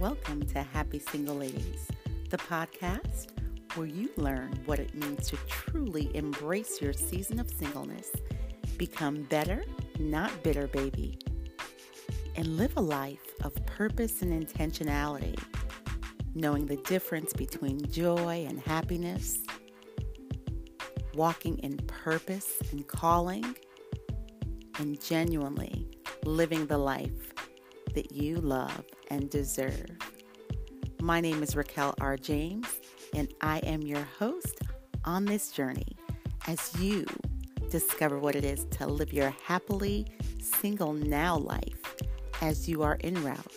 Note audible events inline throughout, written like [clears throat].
welcome to Happy Single Ladies, the podcast where you learn what it means to truly embrace your season of singleness, become better, not bitter, baby, and live a life of purpose and intentionality, knowing the difference between joy and happiness, walking in purpose and calling, and genuinely living the life that you love and deserve. My name is Raquel R. James, and I am your host on this journey as you discover what it is to live your happily single now life as you are en route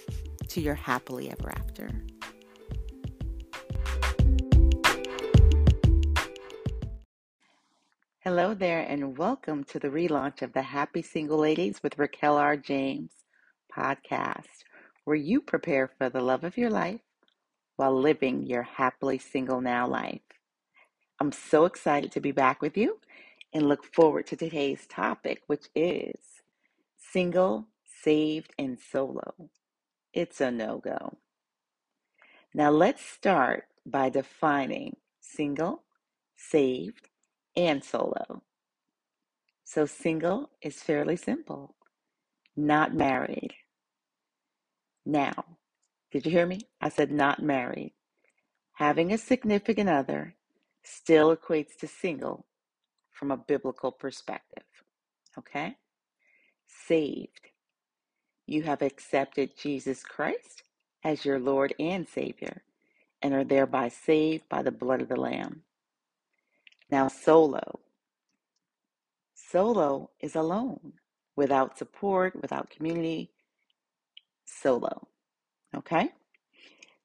to your happily ever after. Hello there, and welcome to the relaunch of the Happy Single Ladies with Raquel R. James podcast, where you prepare for the love of your life while living your happily single now life. I'm so excited to be back with you and look forward to today's topic, which is single, saved, and solo. It's a no go. Now, let's start by defining single, saved, and solo. So, single is fairly simple not married. Now, did you hear me? I said not married. Having a significant other still equates to single from a biblical perspective. Okay? Saved. You have accepted Jesus Christ as your Lord and Savior and are thereby saved by the blood of the Lamb. Now, solo. Solo is alone, without support, without community, solo. Okay?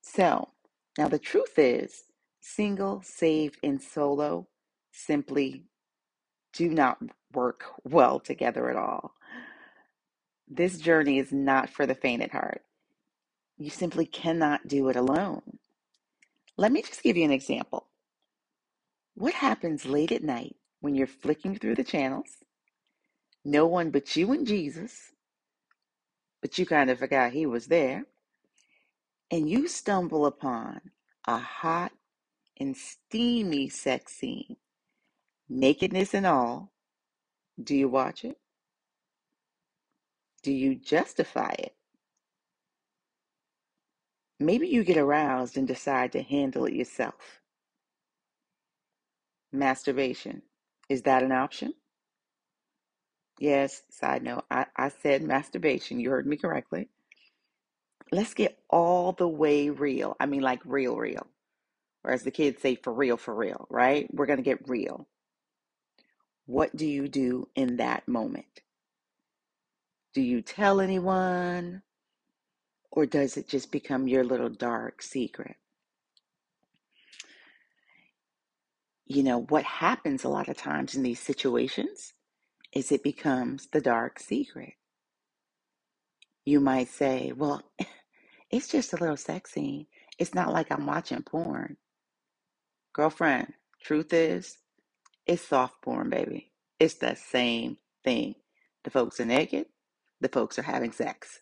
So, now the truth is, single, saved, and solo simply do not work well together at all. This journey is not for the faint at heart. You simply cannot do it alone. Let me just give you an example. What happens late at night when you're flicking through the channels? No one but you and Jesus but you kind of forgot he was there, and you stumble upon a hot and steamy sex scene, nakedness and all, do you watch it? Do you justify it? Maybe you get aroused and decide to handle it yourself. Masturbation. Is that an option? Yes, side note, I, I said masturbation. You heard me correctly. Let's get all the way real. I mean, like real, real. Or as the kids say, for real, for real, right? We're going to get real. What do you do in that moment? Do you tell anyone? Or does it just become your little dark secret? You know, what happens a lot of times in these situations is it becomes the dark secret. You might say, well, [laughs] it's just a little sex scene. It's not like I'm watching porn. Girlfriend, truth is, it's soft porn, baby. It's the same thing. The folks are naked, the folks are having sex.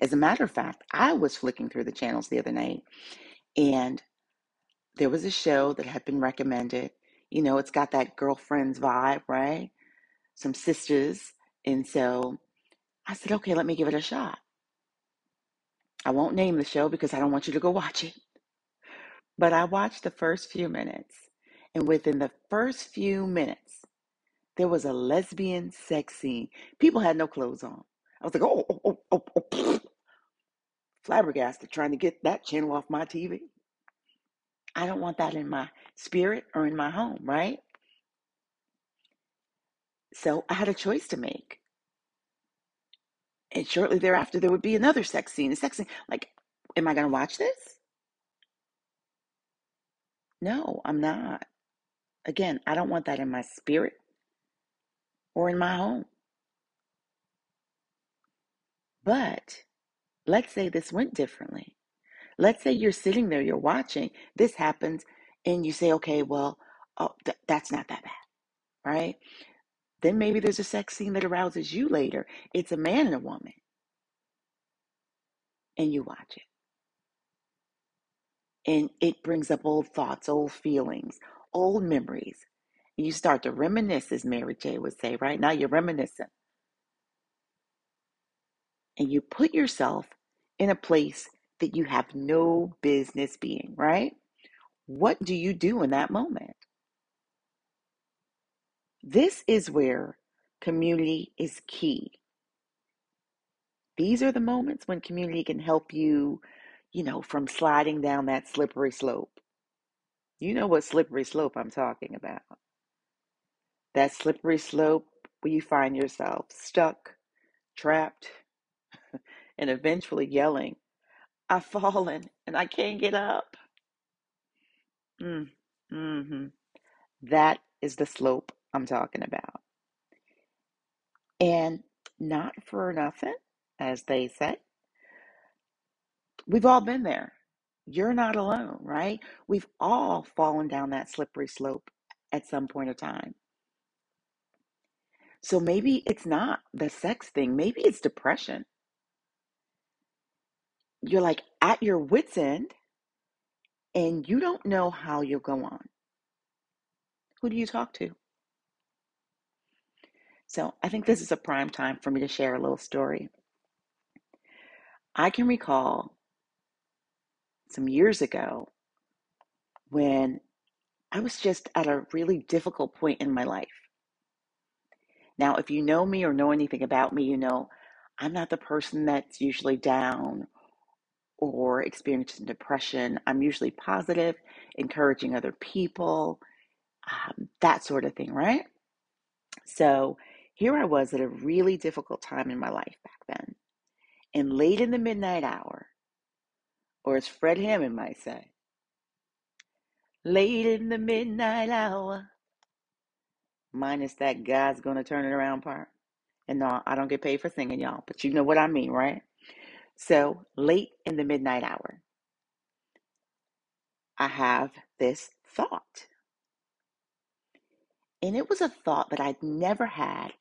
As a matter of fact, I was flicking through the channels the other night and there was a show that had been recommended. You know, it's got that girlfriend's vibe, right? some sisters. And so I said, okay, let me give it a shot. I won't name the show because I don't want you to go watch it. But I watched the first few minutes. And within the first few minutes, there was a lesbian sex scene. People had no clothes on. I was like, oh, oh, oh, oh, oh. flabbergasted trying to get that channel off my TV. I don't want that in my spirit or in my home, right? So I had a choice to make. And shortly thereafter, there would be another sex scene, a sex scene. Like, am I going to watch this? No, I'm not. Again, I don't want that in my spirit or in my home. But let's say this went differently. Let's say you're sitting there, you're watching, this happens, and you say, okay, well, oh, th- that's not that bad, right? Then maybe there's a sex scene that arouses you later. It's a man and a woman. and you watch it. And it brings up old thoughts, old feelings, old memories. And you start to reminisce, as Mary J would say, right? Now you're reminiscing. And you put yourself in a place that you have no business being, right? What do you do in that moment? This is where community is key. These are the moments when community can help you, you know, from sliding down that slippery slope. You know what slippery slope I'm talking about. That slippery slope where you find yourself stuck, trapped, [laughs] and eventually yelling, I've fallen and I can't get up. Mm, hmm That is the slope I'm talking about. And not for nothing, as they say, we've all been there. You're not alone, right? We've all fallen down that slippery slope at some point of time. So maybe it's not the sex thing, maybe it's depression. You're like at your wits' end and you don't know how you'll go on. Who do you talk to? So I think this is a prime time for me to share a little story. I can recall some years ago when I was just at a really difficult point in my life. Now, if you know me or know anything about me, you know I'm not the person that's usually down or experiencing depression. I'm usually positive, encouraging other people, um, that sort of thing, right? So here I was at a really difficult time in my life back then. And late in the midnight hour, or as Fred Hammond might say, late in the midnight hour, minus that God's gonna turn it around part. And no, I don't get paid for singing, y'all, but you know what I mean, right? So late in the midnight hour, I have this thought. And it was a thought that I'd never had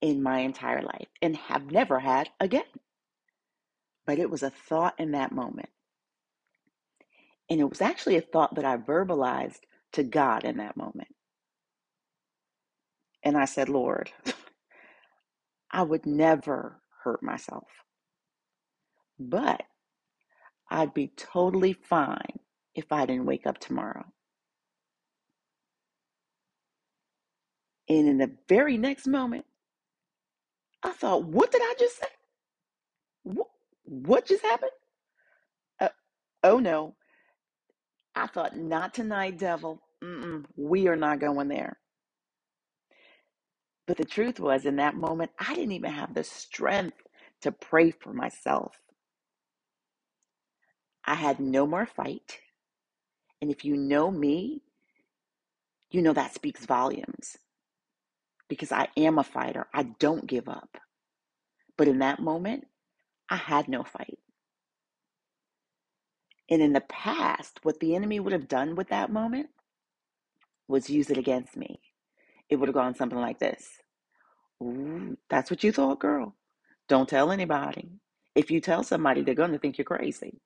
in my entire life and have never had again. But it was a thought in that moment. And it was actually a thought that I verbalized to God in that moment. And I said, Lord, [laughs] I would never hurt myself, but I'd be totally fine if I didn't wake up tomorrow. And in the very next moment, I thought, what did I just say? What, what just happened? Uh, oh no. I thought, not tonight, devil. Mm-mm, we are not going there. But the truth was, in that moment, I didn't even have the strength to pray for myself. I had no more fight. And if you know me, you know that speaks volumes because I am a fighter. I don't give up. But in that moment, I had no fight. And in the past, what the enemy would have done with that moment was use it against me. It would have gone something like this Ooh, that's what you thought, girl. Don't tell anybody. If you tell somebody, they're going to think you're crazy.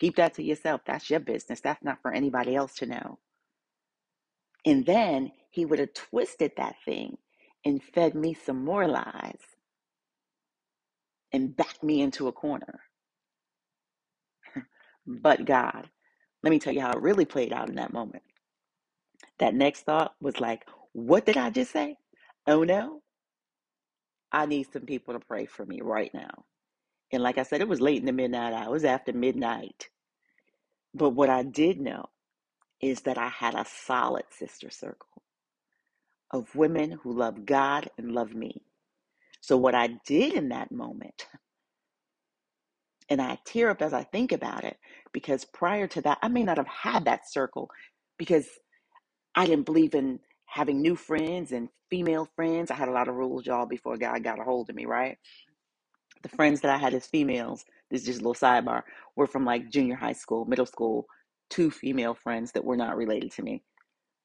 Keep that to yourself. That's your business. That's not for anybody else to know. And then he would have twisted that thing and fed me some more lies and backed me into a corner. [laughs] But God, let me tell you how it really played out in that moment. That next thought was like, what did I just say? Oh no, I need some people to pray for me right now. And like I said, it was late in the midnight hour. It was after midnight. But what I did know is that I had a solid sister circle of women who love God and love me. So what I did in that moment, and I tear up as I think about it, because prior to that, I may not have had that circle because I didn't believe in having new friends and female friends. I had a lot of rules, y'all, before God got a hold of me, right? The friends that I had as females, this is just a little sidebar, were from like junior high school, middle school, two female friends that were not related to me.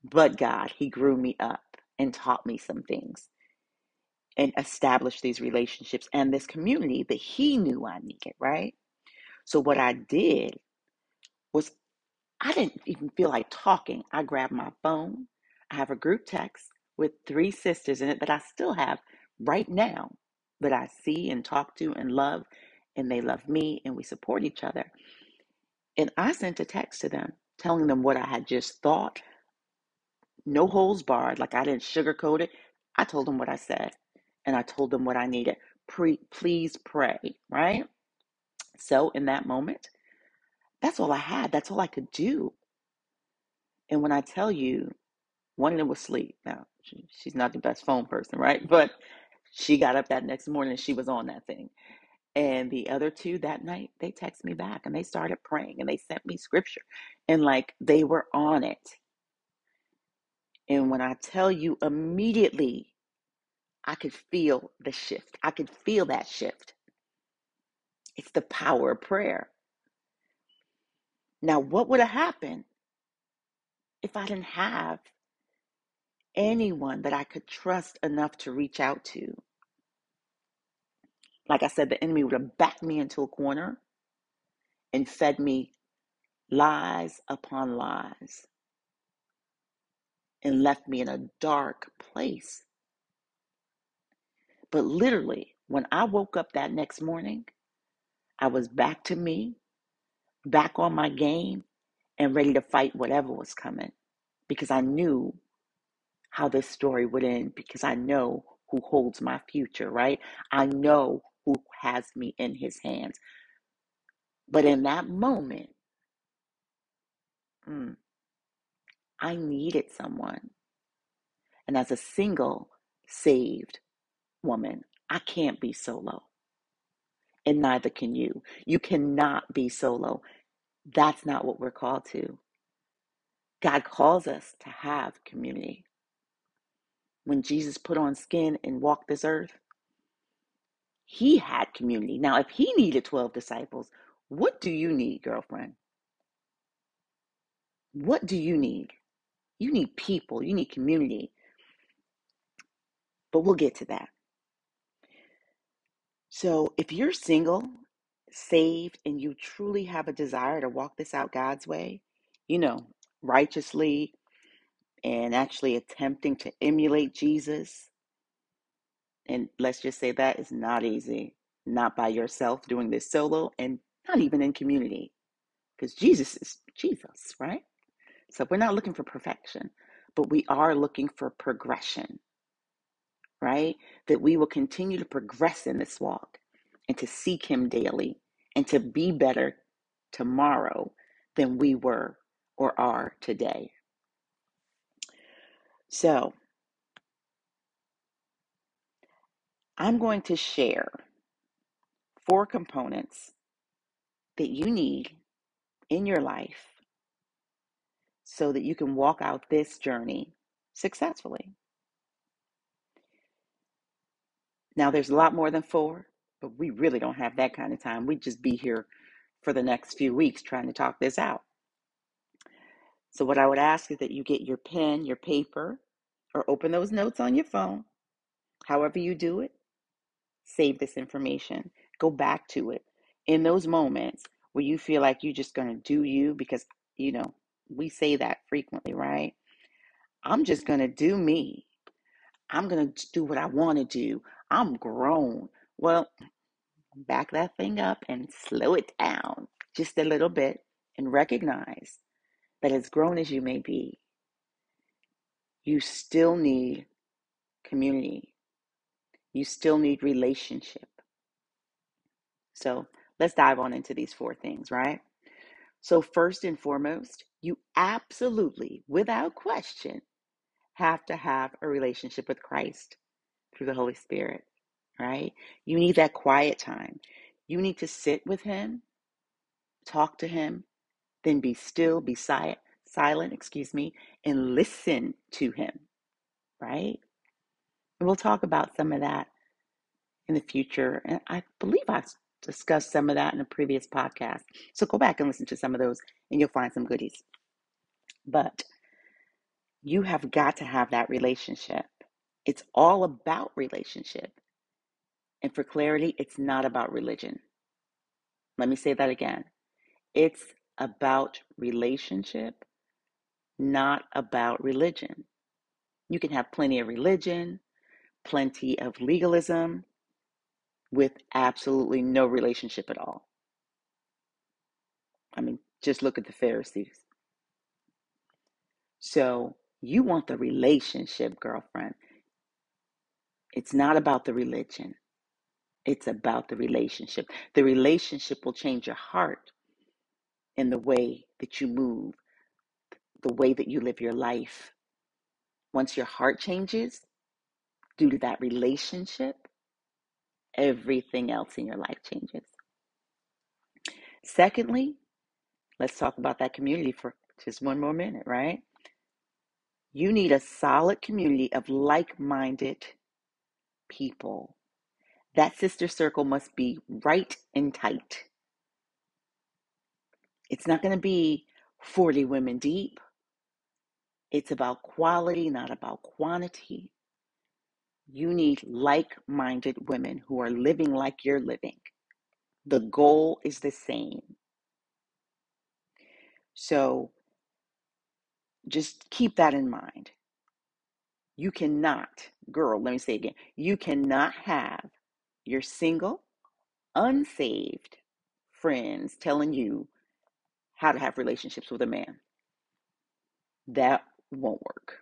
But God, He grew me up and taught me some things and established these relationships and this community that He knew I needed, right? So what I did was I didn't even feel like talking. I grabbed my phone. I have a group text with three sisters in it that I still have right now that I see and talk to and love, and they love me and we support each other. And I sent a text to them telling them what I had just thought, no holes barred, like I didn't sugarcoat it. I told them what I said and I told them what I needed. Pre- please pray, right? So in that moment, that's all I had. That's all I could do. And when I tell you, one of them was asleep. Now, she, she's not the best phone person, right? But she got up that next morning and she was on that thing. And the other two that night, they texted me back and they started praying and they sent me scripture and like they were on it. And when I tell you immediately, I could feel the shift. I could feel that shift. It's the power of prayer. Now, what would have happened if I didn't have anyone that I could trust enough to reach out to? Like I said, the enemy would have backed me into a corner and fed me lies upon lies and left me in a dark place. But literally, when I woke up that next morning, I was back to me, back on my game, and ready to fight whatever was coming because I knew how this story would end because I know who holds my future, right? I know who has me in his hands. But in that moment, mm, I needed someone. And as a single, saved woman, I can't be solo. And neither can you. You cannot be solo. That's not what we're called to. God calls us to have community. When Jesus put on skin and walked this earth, he had community. Now, if he needed 12 disciples, what do you need, girlfriend? What do you need? You need people, you need community. But we'll get to that. So, if you're single, saved, and you truly have a desire to walk this out God's way, you know, righteously and actually attempting to emulate Jesus, and let's just say that is not easy, not by yourself doing this solo and not even in community, because Jesus is Jesus, right? So, we're not looking for perfection, but we are looking for progression. right? That we will continue to progress in this walk and to seek Him daily and to be better tomorrow than we were or are today. So, I'm going to share four components that you need in your life so that you can walk out this journey successfully. Now, there's a lot more than four, but we really don't have that kind of time. We'd just be here for the next few weeks trying to talk this out. So, what I would ask is that you get your pen, your paper, or open those notes on your phone. However, you do it, save this information. Go back to it. In those moments where you feel like you're just going to do you, because, you know, we say that frequently, right? I'm just going to do me. I'm going to do what I want to do. I'm grown. Well, back that thing up and slow it down just a little bit and recognize that as grown as you may be, you still need community. You still need relationship. So let's dive on into these four things, right? So, first and foremost, you absolutely, without question, have to have a relationship with Christ through the Holy Spirit, right? You need that quiet time. You need to sit with Him, talk to Him, then be still, be silent, silent, excuse me, and listen to Him, right? And we'll talk about some of that in the future. And I believe I've discussed some of that in a previous podcast. So go back and listen to some of those and you'll find some goodies. But you have got to have that relationship. It's all about relationship. And for clarity, it's not about religion, Let me say that again. It's about relationship, not about religion. You can have plenty of religion, plenty of legalism with absolutely no relationship at all. I mean, just look at the Pharisees. So you want the relationship, girlfriend. It's not about the religion, it's about the relationship. The relationship will change your heart in the way that you move, the way that you live your life. Once your heart changes due to that relationship, everything else in your life changes. Secondly, let's talk about that community for just one more minute, right? You need a solid community of like minded people. That sister circle must be right and tight. It's not going to be 40 women deep. It's about quality, not about quantity. You need like minded women who are living like you're living. The goal is the same. So just keep that in mind. You cannot, girl, let me say again. You cannot have your single, unsaved friends telling you how to have relationships with a man. That won't work.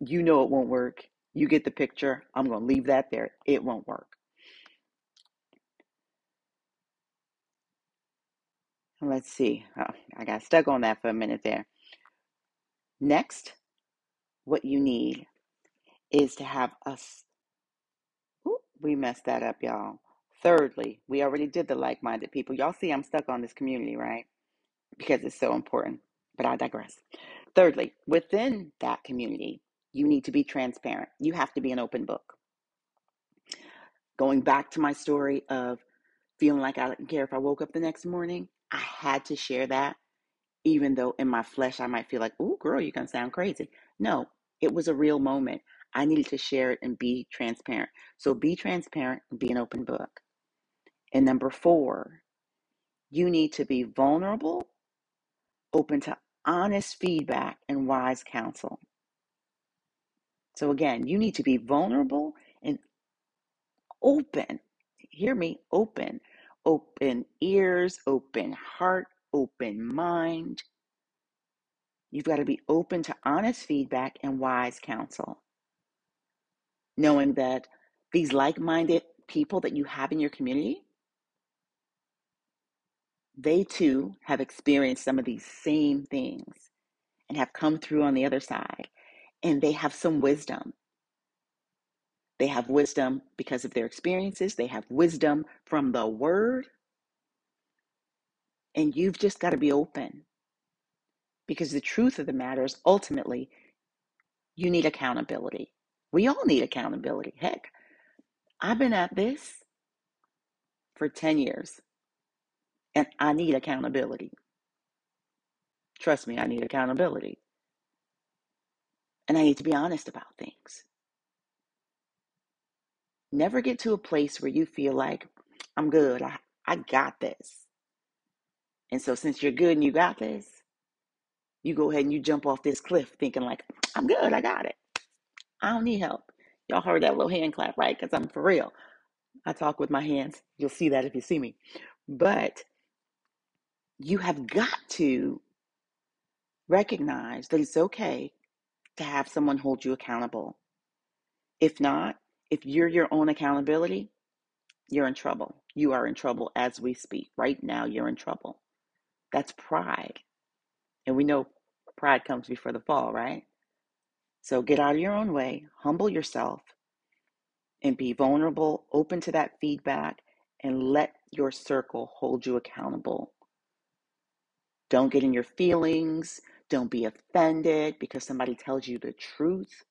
You know it won't work. You get the picture. I'm going to leave that there. It won't work. Let's see. Oh, I got stuck on that for a minute there. Next, what you need is to have us. Ooh, we messed that up, y'all. Thirdly, we already did the like minded people. Y'all see, I'm stuck on this community, right? Because it's so important. But I digress. Thirdly, within that community, you need to be transparent. You have to be an open book. Going back to my story of feeling like I didn't care if I woke up the next morning, I had to share that, even though in my flesh I might feel like, oh, girl, you're going to sound crazy. No, it was a real moment. I needed to share it and be transparent. So be transparent and be an open book. And number four, you need to be vulnerable, open to honest feedback and wise counsel. So again, you need to be vulnerable and open. Hear me, open. Open ears, open heart, open mind. You've got to be open to honest feedback and wise counsel, knowing that these like minded people that you have in your community, they too have experienced some of these same things and have come through on the other side. And they have some wisdom. They have wisdom because of their experiences, they have wisdom from the word. And you've just got to be open because the truth of the matter is ultimately you need accountability. We all need accountability. Heck, I've been at this for 10 years and I need accountability. Trust me, I need accountability. And I need to be honest about things. Never get to a place where you feel like, I'm good, I, I got this. And so, since you're good and you got this, you go ahead and you jump off this cliff thinking, like, I'm good, I got it. I don't need help. Y'all heard that little hand clap, right? Because I'm for real. I talk with my hands. You'll see that if you see me. But you have got to recognize that it's okay to have someone hold you accountable. If not, if you're your own accountability, you're in trouble. You are in trouble as we speak. Right now, you're in trouble. That's pride. And we know pride comes before the fall, right? So get out of your own way, humble yourself, and be vulnerable, open to that feedback, and let your circle hold you accountable. Don't get in your feelings. Don't be offended because somebody tells you the truth.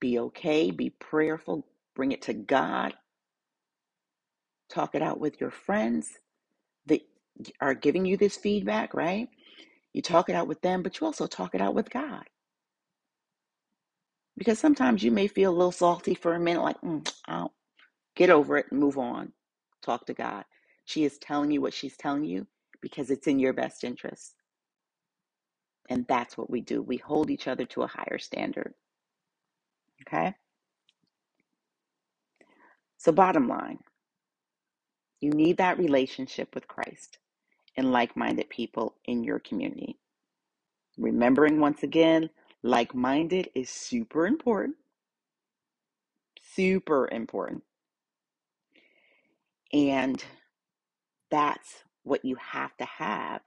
Be okay, be prayerful, bring it to God, talk it out with your friends that are giving you this feedback, right? You talk it out with them, but you also talk it out with God. Because sometimes you may feel a little salty for a minute, like, mm, I'll get over it and move on. talk to God. She is telling you what she's telling you because it's in your best interest. And that's what we do. We hold each other to a higher standard. Okay? So, bottom line, you need that relationship with Christ and like minded people in your community. Remembering once again, like minded is super important. Super important. And that's what you have to have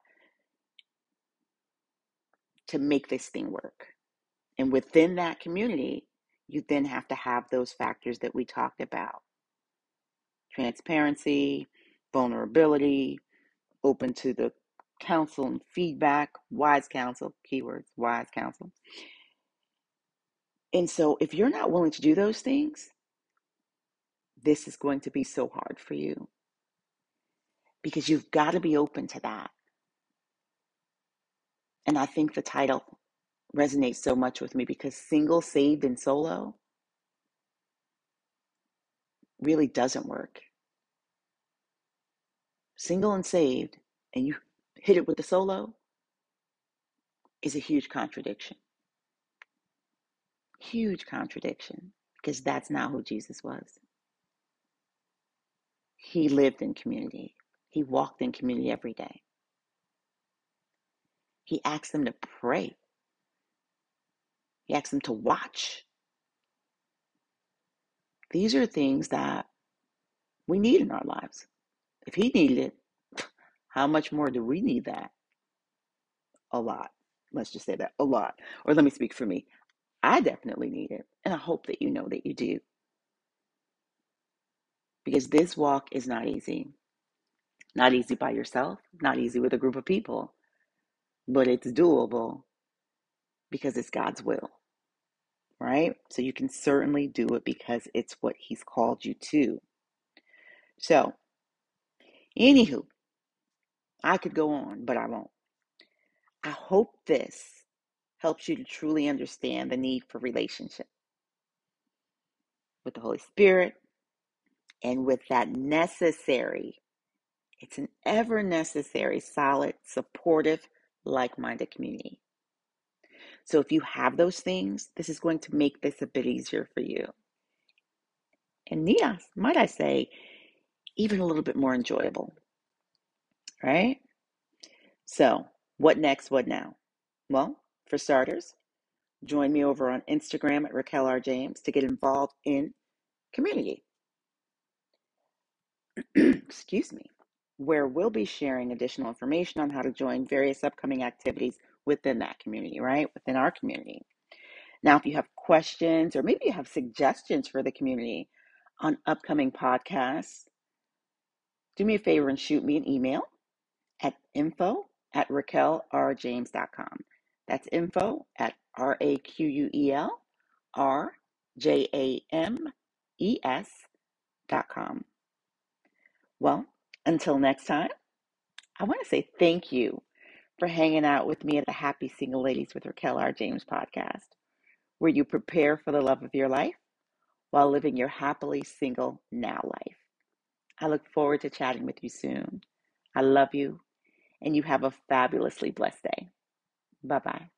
to make this thing work. And within that community, you then have to have those factors that we talked about transparency, vulnerability, open to the counsel and feedback, wise counsel, keywords, wise counsel. And so if you're not willing to do those things, this is going to be so hard for you because you've got to be open to that. And I think the title resonates so much with me because single, saved, and solo really doesn't work. Single and saved, and you hit it with the solo, is a huge contradiction. Huge contradiction because that's not who Jesus was. He lived in community, he walked in community every day. He asked them to pray, he asked them to watch. These are things that we need in our lives. If he needed it, [laughs] how much more do we need that? A lot. Let's just say that a lot. Or let me speak for me. I definitely need it. And I hope that you know that you do. Because this walk is not easy. Not easy by yourself, not easy with a group of people, but it's doable because it's God's will, right? So you can certainly do it because it's what He's called you to. So, anywho, I could go on, but I won't. I hope this helps you to truly understand the need for relationship with the Holy Spirit and with that necessary, it's an ever necessary, solid, supportive, like minded community. So if you have those things, this is going to make this a bit easier for you. And Nias, might I say, even a little bit more enjoyable. Right? So, what next? What now? Well, for starters, join me over on Instagram at Raquel R. James to get involved in community. [clears throat] Excuse me, where we'll be sharing additional information on how to join various upcoming activities within that community, right? Within our community. Now, if you have questions or maybe you have suggestions for the community on upcoming podcasts, do me a favor and shoot me an email at info at raquelrjames.com. That's info at R A Q U E L R J A M E S dot com. Well, until next time, I want to say thank you for hanging out with me at the Happy Single Ladies with Raquel R. James podcast, where you prepare for the love of your life while living your happily single now life. I look forward to chatting with you soon. I love you, and you have a fabulously blessed day. Bye bye.